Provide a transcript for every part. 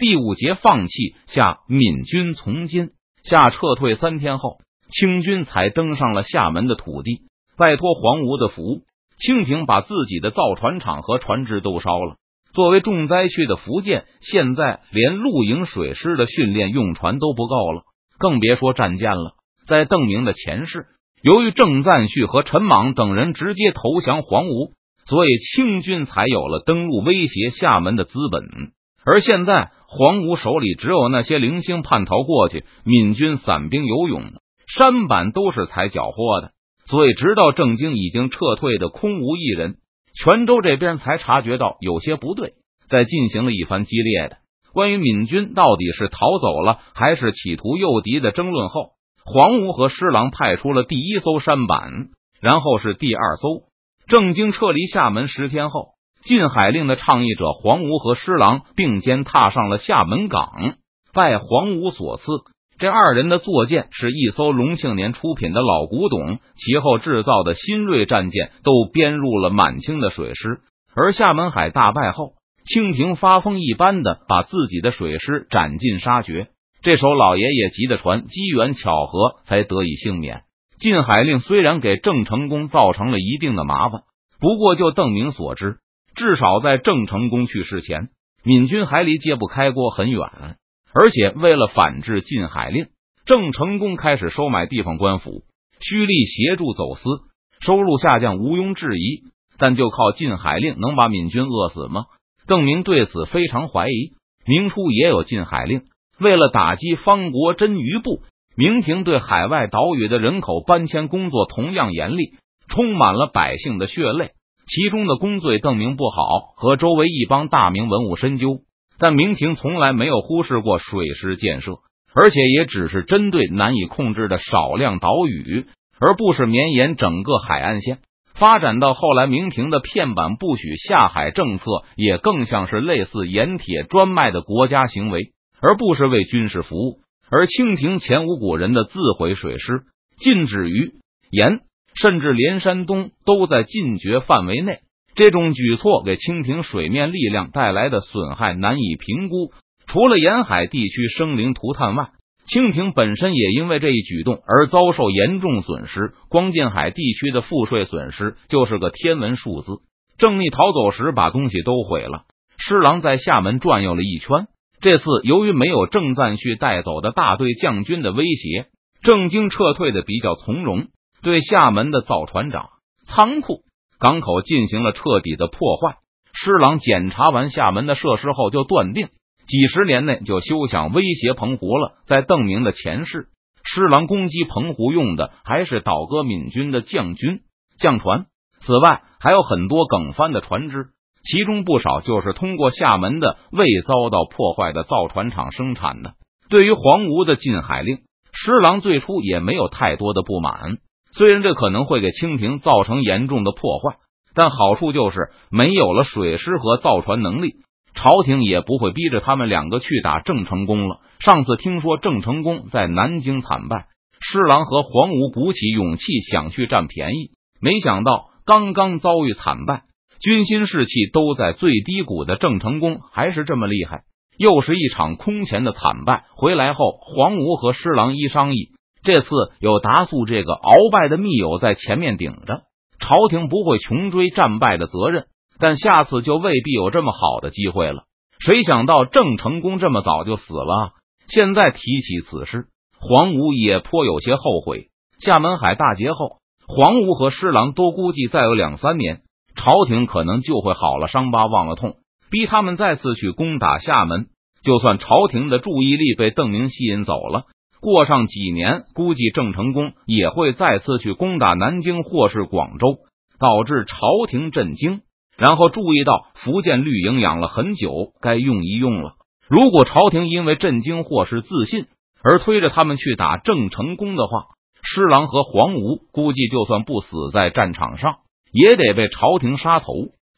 第五节放弃下闽军从今下撤退三天后，清军才登上了厦门的土地。拜托黄吴的福，清廷把自己的造船厂和船只都烧了。作为重灾区的福建，现在连露营水师的训练用船都不够了，更别说战舰了。在邓明的前世，由于郑赞旭和陈莽等人直接投降黄吴，所以清军才有了登陆威胁厦门的资本。而现在。黄吴手里只有那些零星叛逃过去，闽军散兵游勇，山板都是才缴获的，所以直到郑经已经撤退的空无一人，泉州这边才察觉到有些不对，在进行了一番激烈的关于闽军到底是逃走了还是企图诱敌的争论后，黄吴和施琅派出了第一艘山板，然后是第二艘。郑经撤离厦门十天后。禁海令的倡议者黄吴和施琅并肩踏上了厦门港，拜黄吴所赐。这二人的坐舰是一艘隆庆年出品的老古董，其后制造的新锐战舰都编入了满清的水师。而厦门海大败后，清廷发疯一般的把自己的水师斩尽杀绝。这艘老爷爷级的船，机缘巧合才得以幸免。禁海令虽然给郑成功造成了一定的麻烦，不过就邓明所知。至少在郑成功去世前，闽军还离揭不开锅很远。而且为了反制禁海令，郑成功开始收买地方官府，虚力协助走私，收入下降毋庸置疑。但就靠禁海令能把闽军饿死吗？邓明对此非常怀疑。明初也有禁海令，为了打击方国珍余部，明廷对海外岛屿的人口搬迁工作同样严厉，充满了百姓的血泪。其中的功罪，邓明不好和周围一帮大明文武深究，但明廷从来没有忽视过水师建设，而且也只是针对难以控制的少量岛屿，而不是绵延整个海岸线。发展到后来，明廷的片板不许下海政策，也更像是类似盐铁专卖的国家行为，而不是为军事服务。而清廷前无古人的自毁水师，禁止于盐。甚至连山东都在禁绝范围内，这种举措给清廷水面力量带来的损害难以评估。除了沿海地区生灵涂炭外，清廷本身也因为这一举动而遭受严重损失。光近海地区的赋税损失就是个天文数字。郑密逃走时把东西都毁了。施琅在厦门转悠了一圈，这次由于没有郑赞旭带走的大队将军的威胁，郑经撤退的比较从容。对厦门的造船厂、仓库、港口进行了彻底的破坏。施琅检查完厦门的设施后，就断定几十年内就休想威胁澎湖了。在邓明的前世，施琅攻击澎湖用的还是倒戈闽军的将军、将船，此外还有很多梗帆的船只，其中不少就是通过厦门的未遭到破坏的造船厂生产的。对于黄吴的禁海令，施琅最初也没有太多的不满。虽然这可能会给清廷造成严重的破坏，但好处就是没有了水师和造船能力，朝廷也不会逼着他们两个去打郑成功了。上次听说郑成功在南京惨败，施琅和黄吴鼓起勇气想去占便宜，没想到刚刚遭遇惨败，军心士气都在最低谷的郑成功还是这么厉害，又是一场空前的惨败。回来后，黄吴和施琅一商议。这次有达素这个鳌拜的密友在前面顶着，朝廷不会穷追战败的责任，但下次就未必有这么好的机会了。谁想到郑成功这么早就死了？现在提起此事，黄吴也颇有些后悔。厦门海大捷后，黄吴和施琅都估计再有两三年，朝廷可能就会好了伤疤忘了痛，逼他们再次去攻打厦门。就算朝廷的注意力被邓明吸引走了。过上几年，估计郑成功也会再次去攻打南京或是广州，导致朝廷震惊。然后注意到福建绿营养了很久，该用一用了。如果朝廷因为震惊或是自信而推着他们去打郑成功的话，施琅和黄吴估计就算不死在战场上，也得被朝廷杀头。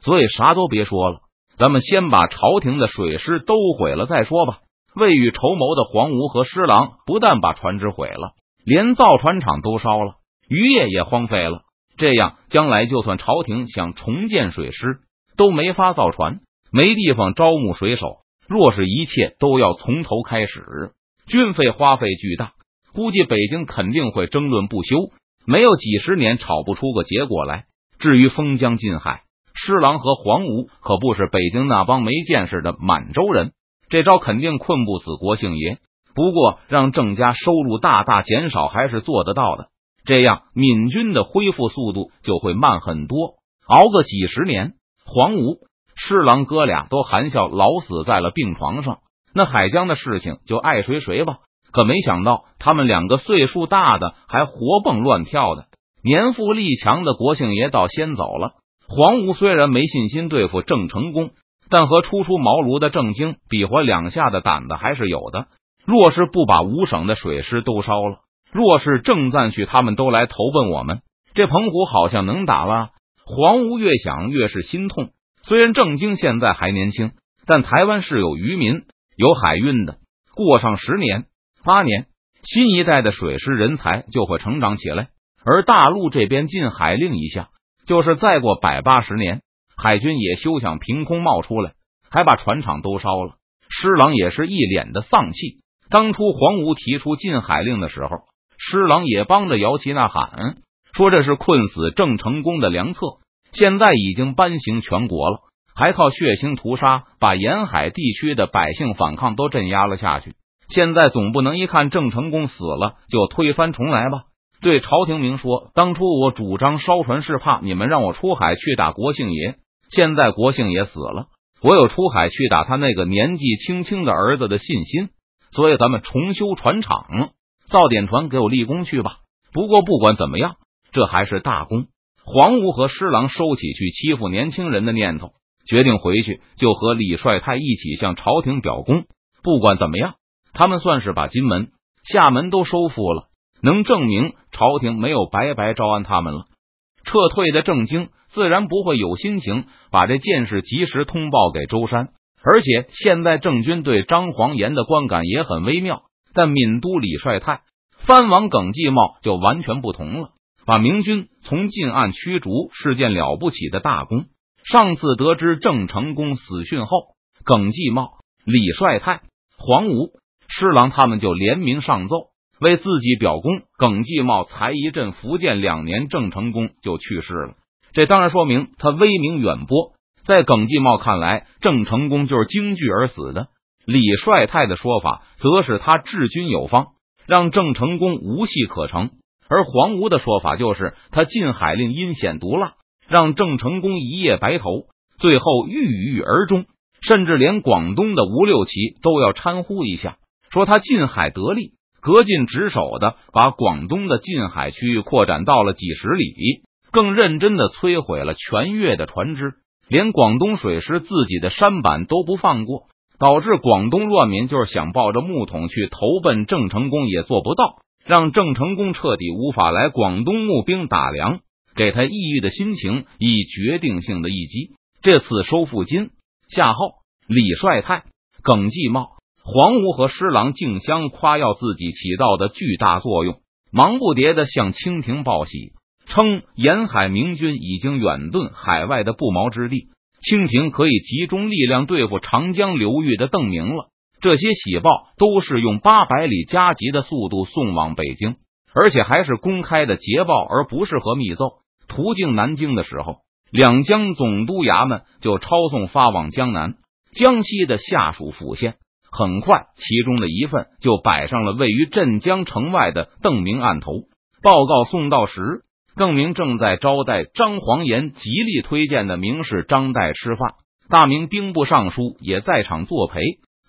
所以啥都别说了，咱们先把朝廷的水师都毁了再说吧。未雨绸缪的黄吴和施琅不但把船只毁了，连造船厂都烧了，渔业也荒废了。这样，将来就算朝廷想重建水师，都没法造船，没地方招募水手。若是一切都要从头开始，军费花费巨大，估计北京肯定会争论不休，没有几十年吵不出个结果来。至于封疆禁海，施琅和黄吴可不是北京那帮没见识的满洲人，这招肯定困不死国姓爷。不过，让郑家收入大大减少还是做得到的。这样，闽军的恢复速度就会慢很多。熬个几十年，黄吴、施琅哥俩都含笑老死在了病床上，那海疆的事情就爱谁谁吧。可没想到，他们两个岁数大的还活蹦乱跳的，年富力强的国姓爷倒先走了。黄吴虽然没信心对付郑成功，但和初出茅庐的郑经比划两下的胆子还是有的。若是不把五省的水师都烧了，若是郑赞胥他们都来投奔我们，这澎湖好像能打了。黄吴越想越是心痛。虽然郑经现在还年轻，但台湾是有渔民、有海运的。过上十年、八年，新一代的水师人才就会成长起来。而大陆这边禁海令一下，就是再过百八十年，海军也休想凭空冒出来，还把船厂都烧了。施琅也是一脸的丧气。当初黄吴提出禁海令的时候，施琅也帮着摇旗呐喊，说这是困死郑成功的良策。现在已经颁行全国了，还靠血腥屠杀把沿海地区的百姓反抗都镇压了下去。现在总不能一看郑成功死了就推翻重来吧？对朝廷明说，当初我主张烧船是怕你们让我出海去打国姓爷，现在国姓也死了，我有出海去打他那个年纪轻轻的儿子的信心。所以咱们重修船厂，造点船给我立功去吧。不过不管怎么样，这还是大功。黄吴和施琅收起去欺负年轻人的念头，决定回去就和李帅泰一起向朝廷表功。不管怎么样，他们算是把金门、厦门都收复了，能证明朝廷没有白白招安他们了。撤退的郑经自然不会有心情把这件事及时通报给舟山。而且现在郑军对张黄岩的观感也很微妙，但闽都李帅泰、藩王耿继茂就完全不同了。把明军从近岸驱逐是件了不起的大功。上次得知郑成功死讯后，耿继茂、李帅泰、黄吴、施琅他们就联名上奏，为自己表功。耿继茂才一阵福建两年，郑成功就去世了，这当然说明他威名远播。在耿继茂看来，郑成功就是京剧而死的。李帅泰的说法则是他治军有方，让郑成功无戏可乘；而黄吴的说法就是他禁海令阴险毒辣，让郑成功一夜白头，最后郁郁而终。甚至连广东的吴六奇都要掺呼一下，说他禁海得力，恪尽职守的把广东的禁海区域扩展到了几十里，更认真的摧毁了全越的船只。连广东水师自己的山板都不放过，导致广东乱民就是想抱着木桶去投奔郑成功也做不到，让郑成功彻底无法来广东募兵打粮，给他抑郁的心情以决定性的一击。这次收复金夏后，李帅泰、耿继茂、黄吴和施琅竞相夸耀自己起到的巨大作用，忙不迭的向清廷报喜。称沿海明军已经远遁海外的不毛之地，清廷可以集中力量对付长江流域的邓明了。这些喜报都是用八百里加急的速度送往北京，而且还是公开的捷报，而不是和密奏。途径南京的时候，两江总督衙门就抄送发往江南、江西的下属府县。很快，其中的一份就摆上了位于镇江城外的邓明案头。报告送到时。邓明正在招待张黄岩极力推荐的名士张岱吃饭，大明兵部尚书也在场作陪。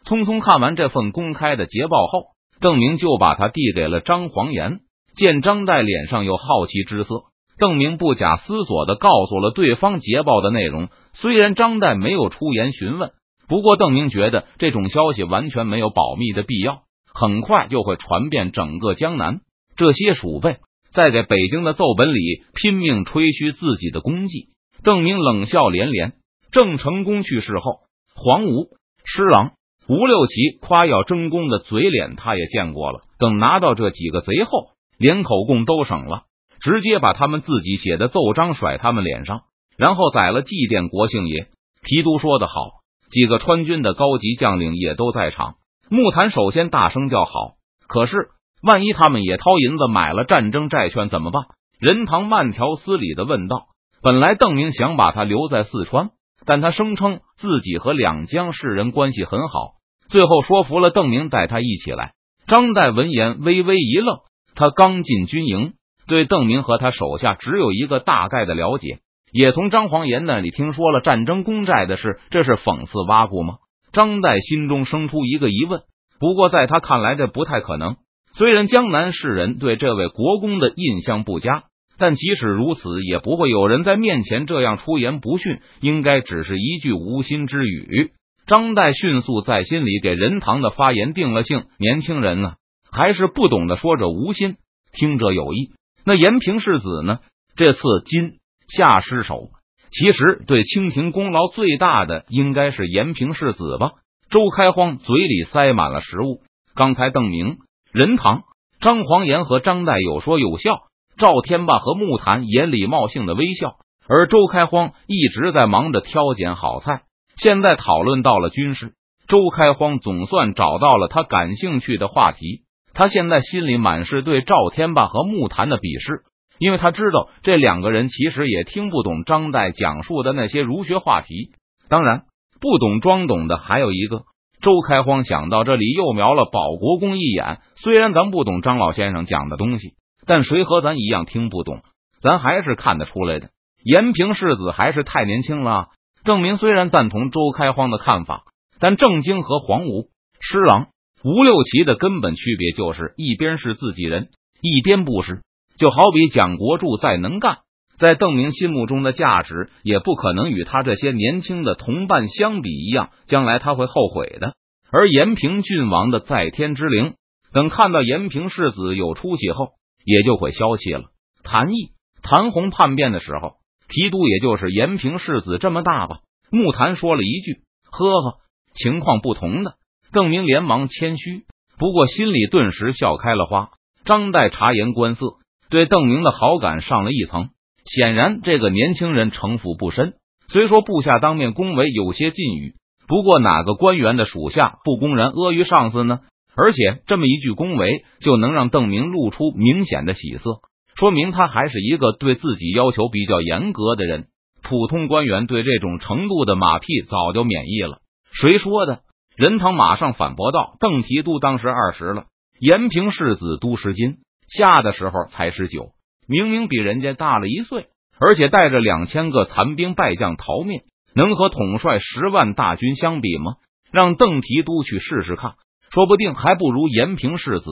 匆匆看完这份公开的捷报后，邓明就把他递给了张黄岩。见张岱脸上有好奇之色，邓明不假思索的告诉了对方捷报的内容。虽然张岱没有出言询问，不过邓明觉得这种消息完全没有保密的必要，很快就会传遍整个江南。这些鼠辈。在给北京的奏本里拼命吹嘘自己的功绩，邓明冷笑连连。郑成功去世后，黄吴、施琅、吴六奇夸耀争功的嘴脸他也见过了。等拿到这几个贼后，连口供都省了，直接把他们自己写的奏章甩他们脸上，然后宰了祭奠国姓爷。提督说得好，几个川军的高级将领也都在场。木坛首先大声叫好，可是万一他们也掏银子买了战争债券怎么办？任堂慢条斯理的问道。本来邓明想把他留在四川，但他声称自己和两江士人关系很好，最后说服了邓明带他一起来。张岱闻言微微一愣，他刚进军营，对邓明和他手下只有一个大概的了解，也从张黄岩那里听说了战争公债的事，这是讽刺挖苦吗？张岱心中生出一个疑问，不过在他看来这不太可能。虽然江南士人对这位国公的印象不佳，但即使如此，也不会有人在面前这样出言不逊，应该只是一句无心之语。张岱迅速在心里给任堂的发言定了性。年轻人呢，还是不懂得说者无心，听者有意。那延平世子呢？这次今夏失守，其实对清廷功劳最大的应该是延平世子吧？周开荒嘴里塞满了食物。刚才邓明、仁堂、张黄岩和张岱有说有笑，赵天霸和木坛也礼貌性的微笑，而周开荒一直在忙着挑拣好菜。现在讨论到了军事，周开荒总算找到了他感兴趣的话题。他现在心里满是对赵天霸和木坛的鄙视，因为他知道这两个人其实也听不懂张岱讲述的那些儒学话题。当然，不懂装懂的还有一个。周开荒想到这里，又瞄了保国公一眼。虽然咱不懂张老先生讲的东西，但谁和咱一样听不懂？咱还是看得出来的。延平世子还是太年轻了。郑明虽然赞同周开荒的看法，但郑经和黄武、施琅、吴六奇的根本区别就是一边是自己人，一边不是。就好比蒋国柱再能干，在邓明心目中的价值也不可能与他这些年轻的同伴相比一样，将来他会后悔的。而延平郡王的在天之灵，等看到延平世子有出息后，也就会消气了。谭毅、谭红叛变的时候。提督也就是延平世子这么大吧？木坛说了一句：“呵呵，情况不同的。”邓明连忙谦虚，不过心里顿时笑开了花。张岱察言观色，对邓明的好感上了一层。显然，这个年轻人城府不深。虽说部下当面恭维有些禁语，不过哪个官员的属下不公然阿谀上司呢？而且这么一句恭维，就能让邓明露出明显的喜色。说明他还是一个对自己要求比较严格的人。普通官员对这种程度的马屁早就免疫了。谁说的？任堂马上反驳道：“邓提督当时二十了，延平世子都十金下的时候才十九，明明比人家大了一岁，而且带着两千个残兵败将逃命，能和统帅十万大军相比吗？让邓提督去试试看，说不定还不如延平世子。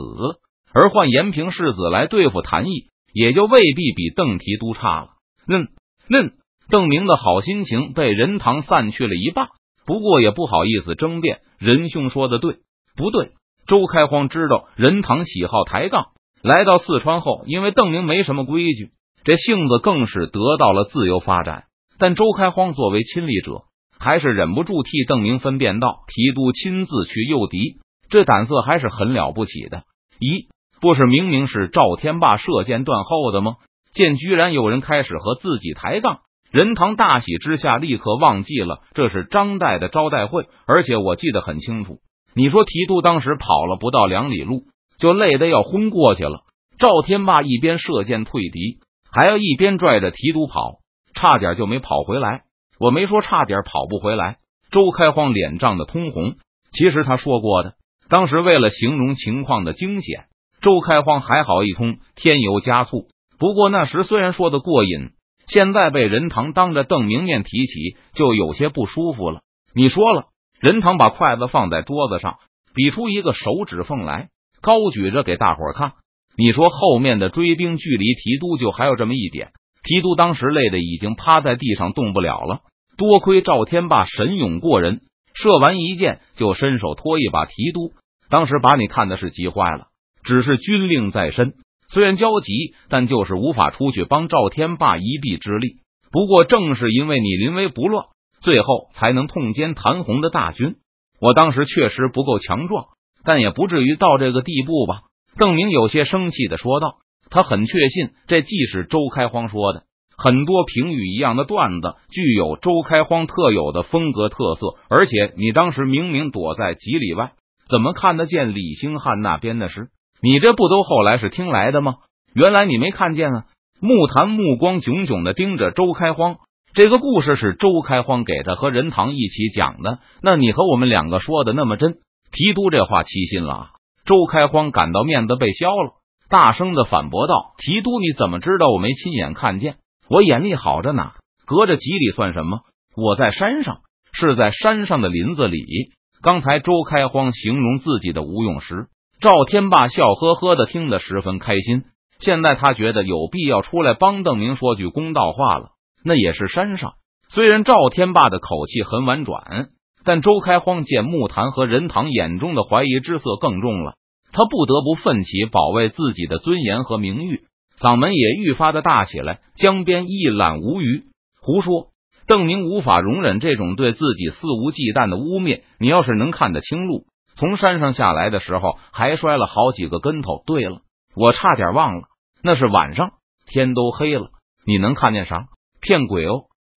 而换延平世子来对付谭毅。”也就未必比邓提督差了。嫩嫩，邓明的好心情被任堂散去了一半，不过也不好意思争辩。任兄说的对，不对？周开荒知道任堂喜好抬杠，来到四川后，因为邓明没什么规矩，这性子更是得到了自由发展。但周开荒作为亲历者，还是忍不住替邓明分辨道：“提督亲自去诱敌，这胆色还是很了不起的。”咦？不是明明是赵天霸射箭断后的吗？见居然有人开始和自己抬杠，任堂大喜之下立刻忘记了这是张岱的招待会，而且我记得很清楚。你说提督当时跑了不到两里路，就累得要昏过去了。赵天霸一边射箭退敌，还要一边拽着提督跑，差点就没跑回来。我没说差点跑不回来。周开荒脸涨得通红，其实他说过的，当时为了形容情况的惊险。周开荒还好一通添油加醋，不过那时虽然说的过瘾，现在被任堂当着邓明面提起，就有些不舒服了。你说了，任堂把筷子放在桌子上，比出一个手指缝来，高举着给大伙看。你说后面的追兵距离提督就还有这么一点，提督当时累得已经趴在地上动不了了。多亏赵天霸神勇过人，射完一箭就伸手托一把提督，当时把你看的是急坏了。只是军令在身，虽然焦急，但就是无法出去帮赵天霸一臂之力。不过正是因为你临危不乱，最后才能痛歼谭红的大军。我当时确实不够强壮，但也不至于到这个地步吧？邓明有些生气的说道。他很确信这既是周开荒说的，很多评语一样的段子具有周开荒特有的风格特色，而且你当时明明躲在几里外，怎么看得见李兴汉那边的事？你这不都后来是听来的吗？原来你没看见啊！木坛目光炯炯的盯着周开荒，这个故事是周开荒给他和任堂一起讲的。那你和我们两个说的那么真？提督这话欺心了。周开荒感到面子被削了，大声的反驳道：“提督，你怎么知道我没亲眼看见？我眼力好着呢，隔着几里算什么？我在山上，是在山上的林子里。刚才周开荒形容自己的无用时，赵天霸笑呵呵的听得十分开心。现在他觉得有必要出来帮邓明说句公道话了。那也是山上，虽然赵天霸的口气很婉转。”但周开荒见木坛和任堂眼中的怀疑之色更重了，他不得不奋起保卫自己的尊严和名誉，嗓门也愈发的大起来。江边一览无余，胡说！邓明无法容忍这种对自己肆无忌惮的污蔑。你要是能看得清路，从山上下来的时候还摔了好几个跟头。对了，我差点忘了，那是晚上，天都黑了，你能看见啥？骗鬼哦！